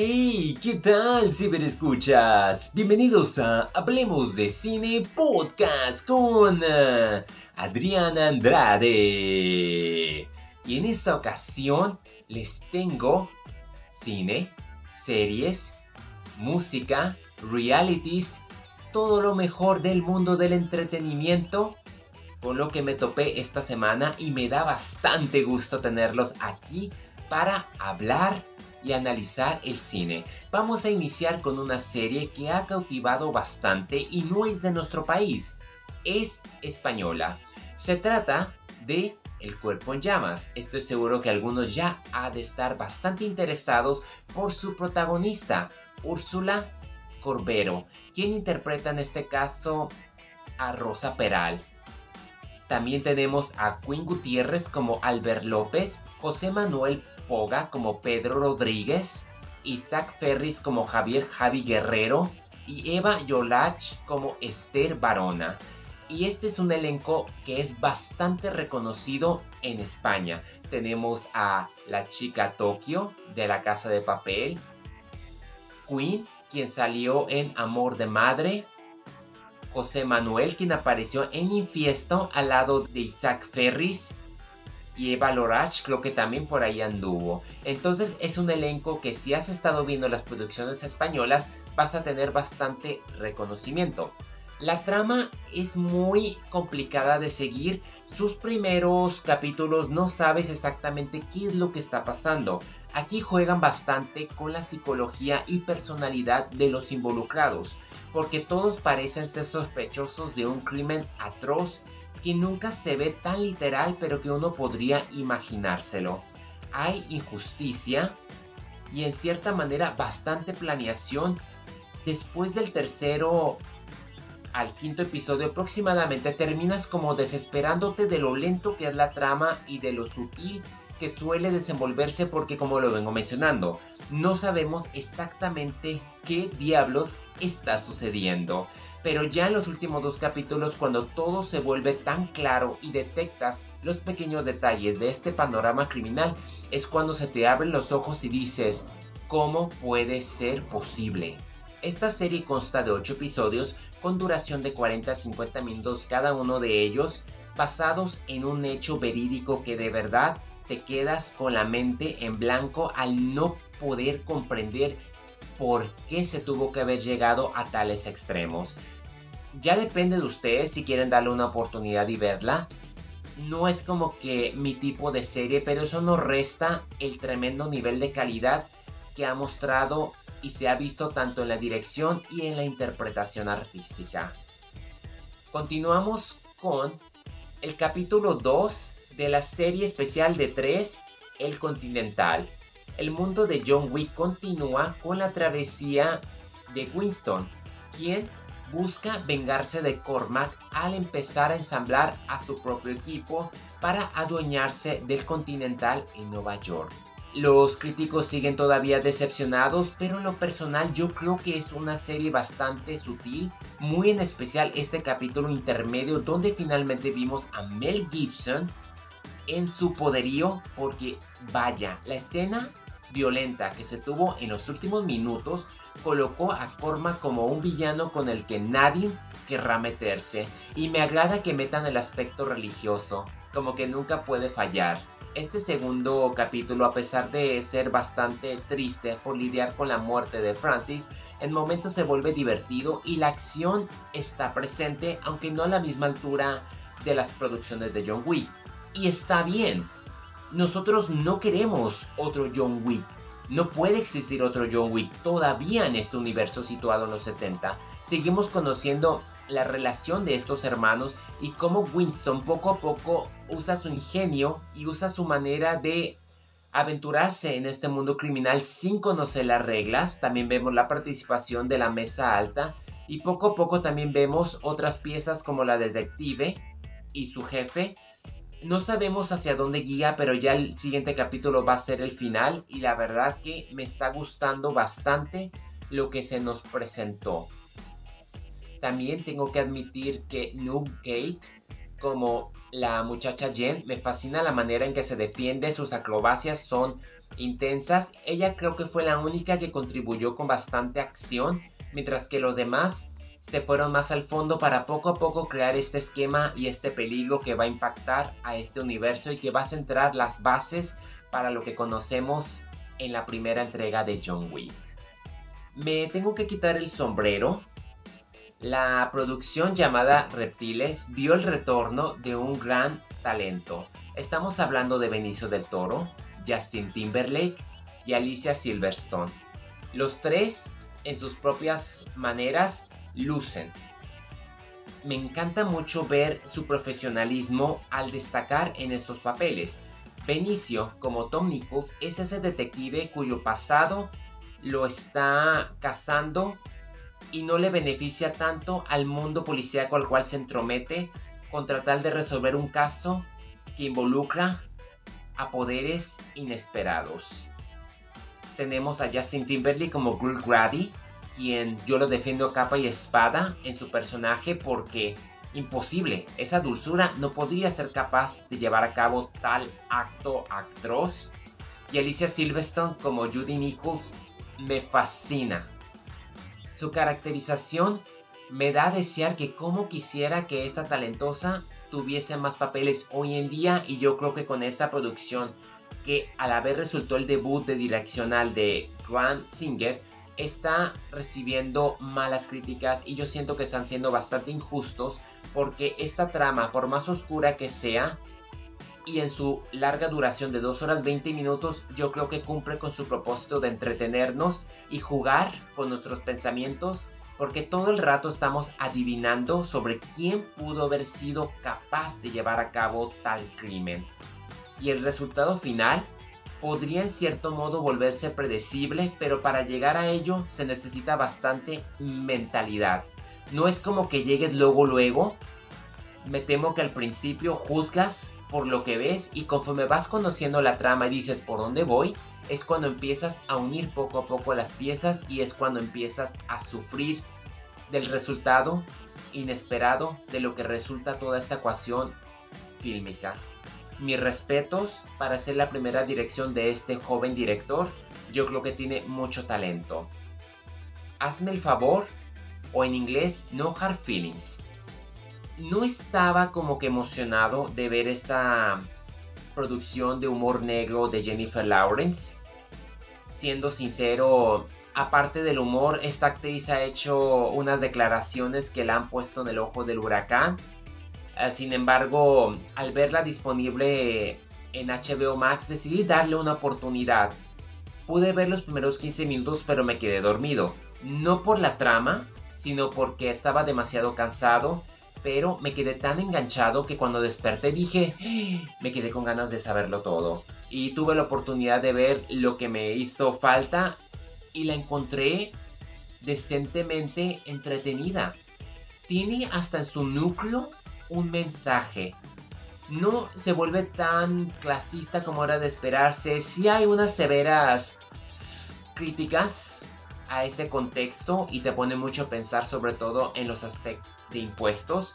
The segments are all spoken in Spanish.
Hey, ¿qué tal, ciberescuchas? Bienvenidos a Hablemos de Cine Podcast con uh, Adriana Andrade. Y en esta ocasión les tengo cine, series, música, realities, todo lo mejor del mundo del entretenimiento con lo que me topé esta semana y me da bastante gusto tenerlos aquí para hablar y analizar el cine. Vamos a iniciar con una serie que ha cautivado bastante y no es de nuestro país, es española. Se trata de El cuerpo en llamas. Estoy seguro que algunos ya ha de estar bastante interesados por su protagonista, Úrsula Corbero, quien interpreta en este caso a Rosa Peral. También tenemos a Quinn Gutiérrez como Albert López, José Manuel Como Pedro Rodríguez, Isaac Ferris como Javier Javi Guerrero y Eva Yolach como Esther Barona. Y este es un elenco que es bastante reconocido en España. Tenemos a la chica Tokio de la Casa de Papel, Queen, quien salió en Amor de Madre, José Manuel, quien apareció en Infiesto al lado de Isaac Ferris, y Eva Lorach creo que también por ahí anduvo. Entonces es un elenco que si has estado viendo las producciones españolas vas a tener bastante reconocimiento. La trama es muy complicada de seguir. Sus primeros capítulos no sabes exactamente qué es lo que está pasando. Aquí juegan bastante con la psicología y personalidad de los involucrados, porque todos parecen ser sospechosos de un crimen atroz que nunca se ve tan literal, pero que uno podría imaginárselo. Hay injusticia y en cierta manera bastante planeación. Después del tercero al quinto episodio aproximadamente terminas como desesperándote de lo lento que es la trama y de lo sutil que suele desenvolverse porque como lo vengo mencionando, no sabemos exactamente qué diablos está sucediendo. Pero ya en los últimos dos capítulos, cuando todo se vuelve tan claro y detectas los pequeños detalles de este panorama criminal, es cuando se te abren los ojos y dices, ¿cómo puede ser posible? Esta serie consta de 8 episodios con duración de 40 a 50 minutos cada uno de ellos, basados en un hecho verídico que de verdad te quedas con la mente en blanco al no poder comprender por qué se tuvo que haber llegado a tales extremos. Ya depende de ustedes si quieren darle una oportunidad y verla. No es como que mi tipo de serie, pero eso no resta el tremendo nivel de calidad que ha mostrado y se ha visto tanto en la dirección y en la interpretación artística. Continuamos con el capítulo 2 de la serie especial de 3, El Continental el mundo de John Wick continúa con la travesía de Winston, quien busca vengarse de Cormac al empezar a ensamblar a su propio equipo para adueñarse del Continental en Nueva York. Los críticos siguen todavía decepcionados, pero en lo personal yo creo que es una serie bastante sutil, muy en especial este capítulo intermedio donde finalmente vimos a Mel Gibson en su poderío, porque vaya, la escena violenta que se tuvo en los últimos minutos colocó a Cormac como un villano con el que nadie querrá meterse y me agrada que metan el aspecto religioso, como que nunca puede fallar. Este segundo capítulo, a pesar de ser bastante triste por lidiar con la muerte de Francis, en momentos se vuelve divertido y la acción está presente, aunque no a la misma altura de las producciones de John Wick. Y está bien, nosotros no queremos otro John Wick. No puede existir otro John Wick todavía en este universo situado en los 70. Seguimos conociendo la relación de estos hermanos y cómo Winston poco a poco usa su ingenio y usa su manera de aventurarse en este mundo criminal sin conocer las reglas. También vemos la participación de la mesa alta y poco a poco también vemos otras piezas como la detective y su jefe no sabemos hacia dónde guía, pero ya el siguiente capítulo va a ser el final y la verdad que me está gustando bastante lo que se nos presentó. También tengo que admitir que Noob Gate como la muchacha Jen. Me fascina la manera en que se defiende, sus acrobacias son intensas. Ella creo que fue la única que contribuyó con bastante acción, mientras que los demás se fueron más al fondo para poco a poco crear este esquema y este peligro que va a impactar a este universo y que va a centrar las bases para lo que conocemos en la primera entrega de John Wick. Me tengo que quitar el sombrero. La producción llamada Reptiles vio el retorno de un gran talento. Estamos hablando de Benicio del Toro, Justin Timberlake y Alicia Silverstone. Los tres, en sus propias maneras, lucen. Me encanta mucho ver su profesionalismo al destacar en estos papeles. Benicio, como Tom Nichols, es ese detective cuyo pasado lo está cazando y no le beneficia tanto al mundo policíaco al cual se entromete con tratar de resolver un caso que involucra a poderes inesperados. Tenemos a Justin Timberlake como Gul Grady, quien yo lo defiendo capa y espada en su personaje porque imposible, esa dulzura no podría ser capaz de llevar a cabo tal acto atroz. Y Alicia Silverstone como Judy Nichols me fascina. Su caracterización me da a desear que como quisiera que esta talentosa tuviese más papeles hoy en día y yo creo que con esta producción que a la vez resultó el debut de direccional de Grant Singer está recibiendo malas críticas y yo siento que están siendo bastante injustos porque esta trama, por más oscura que sea, y en su larga duración de 2 horas 20 minutos, yo creo que cumple con su propósito de entretenernos y jugar con nuestros pensamientos, porque todo el rato estamos adivinando sobre quién pudo haber sido capaz de llevar a cabo tal crimen. Y el resultado final podría en cierto modo volverse predecible, pero para llegar a ello se necesita bastante mentalidad. No es como que llegues luego luego. Me temo que al principio juzgas por lo que ves y conforme vas conociendo la trama y dices por dónde voy, es cuando empiezas a unir poco a poco las piezas y es cuando empiezas a sufrir del resultado inesperado de lo que resulta toda esta ecuación fílmica. Mis respetos para ser la primera dirección de este joven director, yo creo que tiene mucho talento. Hazme el favor, o en inglés, no hard feelings no estaba como que emocionado de ver esta producción de humor negro de Jennifer Lawrence. Siendo sincero, aparte del humor, esta actriz ha hecho unas declaraciones que la han puesto en el ojo del huracán. Eh, sin embargo, al verla disponible en HBO Max, decidí darle una oportunidad. Pude ver los primeros 15 minutos, pero me quedé dormido. No por la trama, sino porque estaba demasiado cansado pero me quedé tan enganchado que cuando desperté dije, ¡Ah!", me quedé con ganas de saberlo todo. Y tuve la oportunidad de ver lo que me hizo falta y la encontré decentemente entretenida. Tiene hasta en su núcleo un mensaje. No se vuelve tan clasista como era de esperarse. Sí hay unas severas críticas a ese contexto y te pone mucho a pensar sobre todo en los aspectos de impuestos.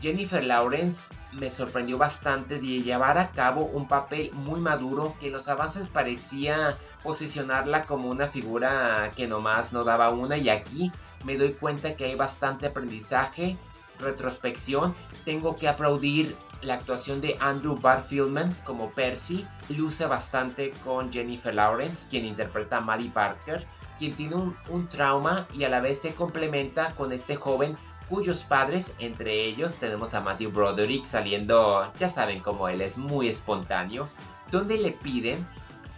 Jennifer Lawrence me sorprendió bastante de llevar a cabo un papel muy maduro que en los avances parecía posicionarla como una figura que nomás no daba una y aquí me doy cuenta que hay bastante aprendizaje, retrospección. Tengo que aplaudir la actuación de Andrew Barfieldman como Percy. Luce bastante con Jennifer Lawrence, quien interpreta a Maddie Parker quien tiene un, trauma y a la vez se complementa con este joven cuyos padres, entre ellos tenemos a Matthew Broderick saliendo, ya saben cómo él es muy espontáneo, donde le piden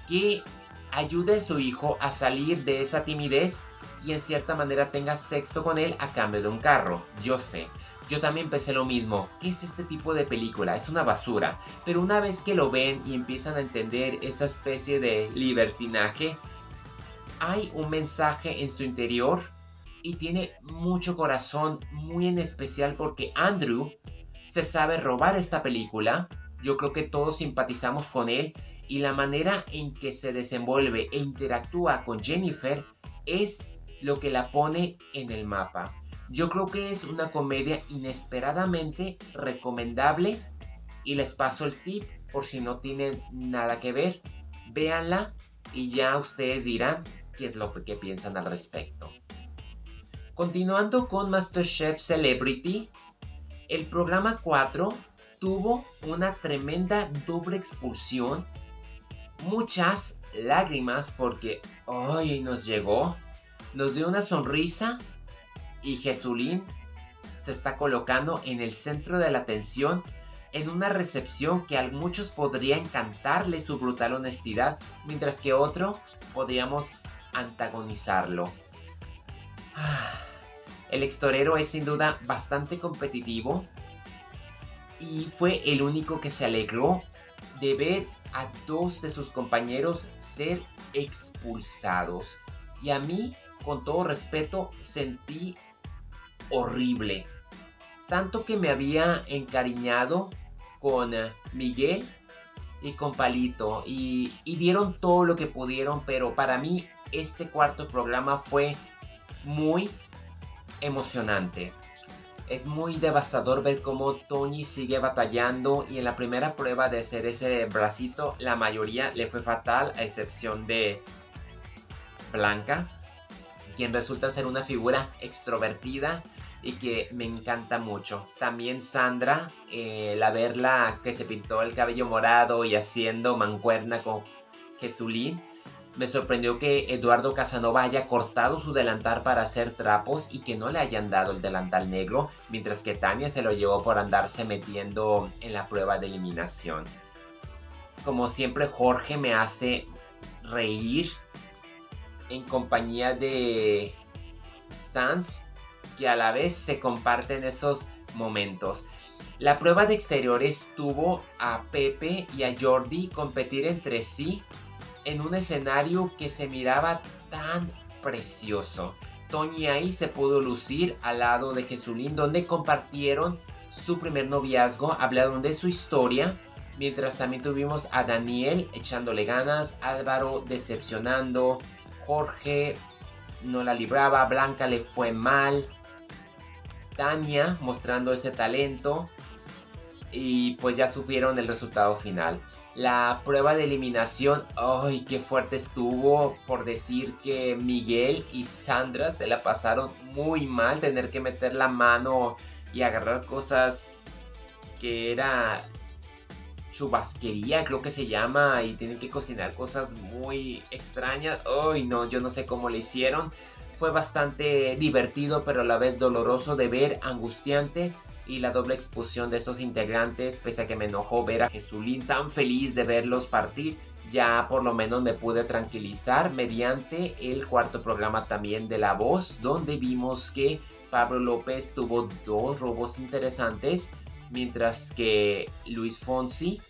que ayude a su hijo a salir de esa timidez y en cierta manera tenga sexo con él a cambio de un carro. Yo sé, yo también pensé lo mismo. ¿Qué es este tipo de película? Es una basura. Pero una vez que lo ven y empiezan a entender esta especie de libertinaje, hay un mensaje en su interior y tiene mucho corazón, muy en especial porque Andrew se sabe robar esta película. Yo creo que todos simpatizamos con él y la manera en que se desenvuelve e interactúa con Jennifer es lo que la pone en el mapa. Yo creo que es una comedia inesperadamente recomendable y les paso el tip por si no tienen nada que ver. Véanla y ya ustedes dirán qué es lo que piensan al respecto. Continuando con MasterChef Celebrity, el programa 4 tuvo una tremenda doble expulsión, muchas lágrimas porque hoy nos llegó, nos dio una sonrisa y Jesulín se está colocando en el centro de la atención en una recepción que a muchos podría encantarle su brutal honestidad, mientras que otro podríamos antagonizarlo. Ah, el extorero es sin duda bastante competitivo y fue el único que se alegró de ver a dos de sus compañeros ser expulsados. Y a mí, con todo respeto, sentí horrible. Tanto que me había encariñado con eh, Miguel y con Palito y, dieron todo lo que pudieron, pero para mí este cuarto programa fue muy emocionante. Es muy devastador ver cómo Tony sigue batallando y en la primera prueba de hacer ese bracito la mayoría le fue fatal a excepción de Blanca, quien resulta ser una figura extrovertida y que me encanta mucho. También Sandra, la verla que se pintó el cabello morado y haciendo mancuerna con Jesulín, me sorprendió que Eduardo Casanova haya cortado su delantal para hacer trapos y que no le hayan dado el delantal negro, mientras que Tania se lo llevó por andarse metiendo en la prueba de eliminación. Como siempre, Jorge me hace reír en compañía de Sans que a la vez se comparten esos momentos. La prueba de exteriores tuvo a Pepe y a Jordi competir entre sí en un escenario que se miraba tan precioso. Tony ahí se pudo lucir al lado de Jesulín donde compartieron su primer noviazgo, hablaron de su historia, mientras también tuvimos a Daniel echándole ganas, Álvaro decepcionando, Jorge no la libraba, Blanca le fue mal, Tania mostrando ese talento y pues ya supieron el resultado final. La prueba de eliminación, ¡ay, qué fuerte estuvo! Por decir que Miguel y Sandra se la pasaron muy mal, tener que meter la mano y agarrar cosas que era chubasquería, creo que se llama, y tienen que cocinar cosas muy extrañas. ¡Ay, no! Yo no sé cómo le hicieron fue bastante divertido pero a la vez doloroso de ver, angustiante y la doble expulsión de estos integrantes, pese a que me enojó ver a Jesulín tan feliz de verlos partir, ya por lo menos me pude tranquilizar mediante el cuarto programa también de La Voz, donde vimos que Pablo López tuvo dos robos interesantes, mientras que Luis Fonsi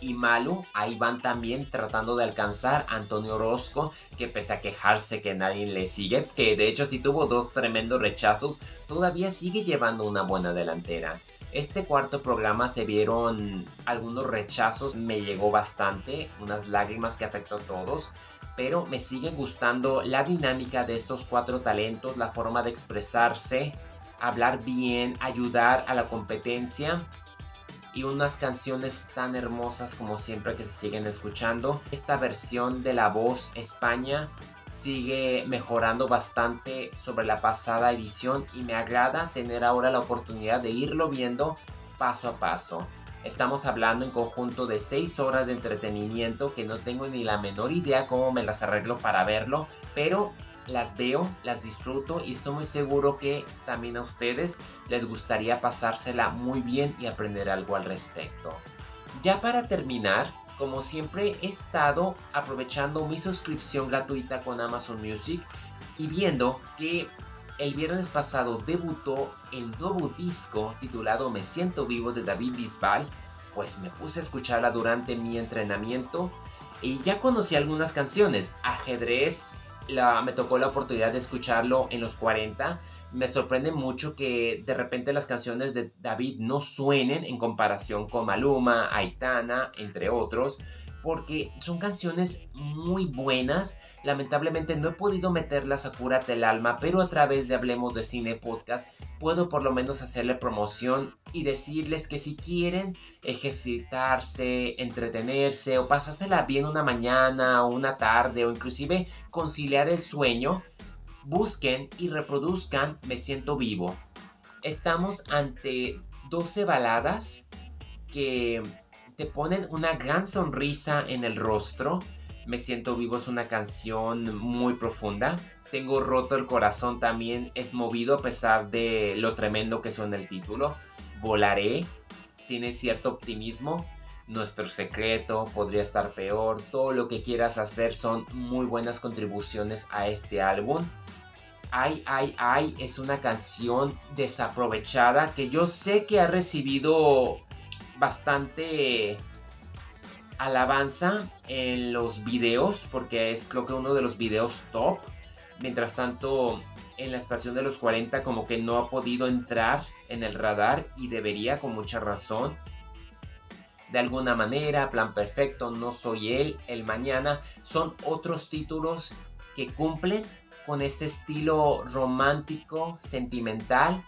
y Malu ahí van también tratando de alcanzar a Antonio Orozco, que pese a quejarse que nadie le sigue, que de hecho si tuvo dos tremendos rechazos, todavía sigue llevando una buena delantera. Este cuarto programa se vieron algunos rechazos, me llegó bastante, unas lágrimas que afectó a todos, pero me sigue gustando la dinámica de estos cuatro talentos, la forma de expresarse, hablar bien, ayudar a la competencia y unas canciones tan hermosas como siempre que se siguen escuchando. Esta versión de La Voz España sigue mejorando bastante sobre la pasada edición y me agrada tener ahora la oportunidad de irlo viendo paso a paso. Estamos hablando en conjunto de 6 horas de entretenimiento que no tengo ni la menor idea cómo me las arreglo para verlo, pero las veo, las disfruto y estoy muy seguro que también a ustedes les gustaría pasársela muy bien y aprender algo al respecto. Ya para terminar, como siempre he estado aprovechando mi suscripción gratuita con Amazon Music y viendo que el viernes pasado debutó el nuevo disco titulado Me siento vivo de David Bisbal, pues me puse a escucharla durante mi entrenamiento y ya conocí algunas canciones, Ajedrez, me tocó la oportunidad de escucharlo en los 40. Me sorprende mucho que de repente las canciones de David no suenen en comparación con Maluma, Aitana, entre otros. porque son canciones muy buenas. Lamentablemente no he podido meterlas a Cúrate el Alma, pero a través de Hablemos de Cine Podcast puedo por lo menos hacerle promoción y decirles que si quieren ejercitarse, entretenerse o pasársela bien una mañana o una tarde o inclusive conciliar el sueño, busquen y reproduzcan Me Siento Vivo. Estamos ante 12 baladas que te ponen una gran sonrisa en el rostro. Me siento vivo es una canción muy profunda. Tengo roto el corazón también es movido a pesar de lo tremendo que suena el título. Volaré tiene cierto optimismo. Nuestro secreto podría estar peor. Todo lo que quieras hacer son muy buenas contribuciones a este álbum. Ay, ay, ay es una canción desaprovechada que yo sé que ha recibido bastante alabanza en los videos, porque es creo que uno de los videos top. Mientras tanto, en la estación de los 40 como que no ha podido entrar en el radar y debería con mucha razón. De alguna manera, Plan Perfecto, No Soy Él, El Mañana, son otros títulos que cumplen con este estilo romántico, sentimental,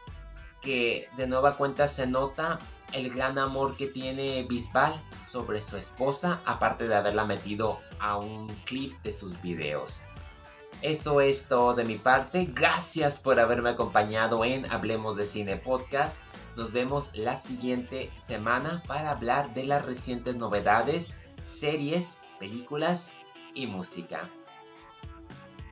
que de nueva cuenta se nota el gran amor que tiene Bisbal sobre su esposa, aparte de haberla metido a un clip de sus videos. Eso es todo de mi parte. Gracias por haberme acompañado en Hablemos de Cine Podcast. Nos vemos la siguiente semana para hablar de las recientes novedades, series, películas y música.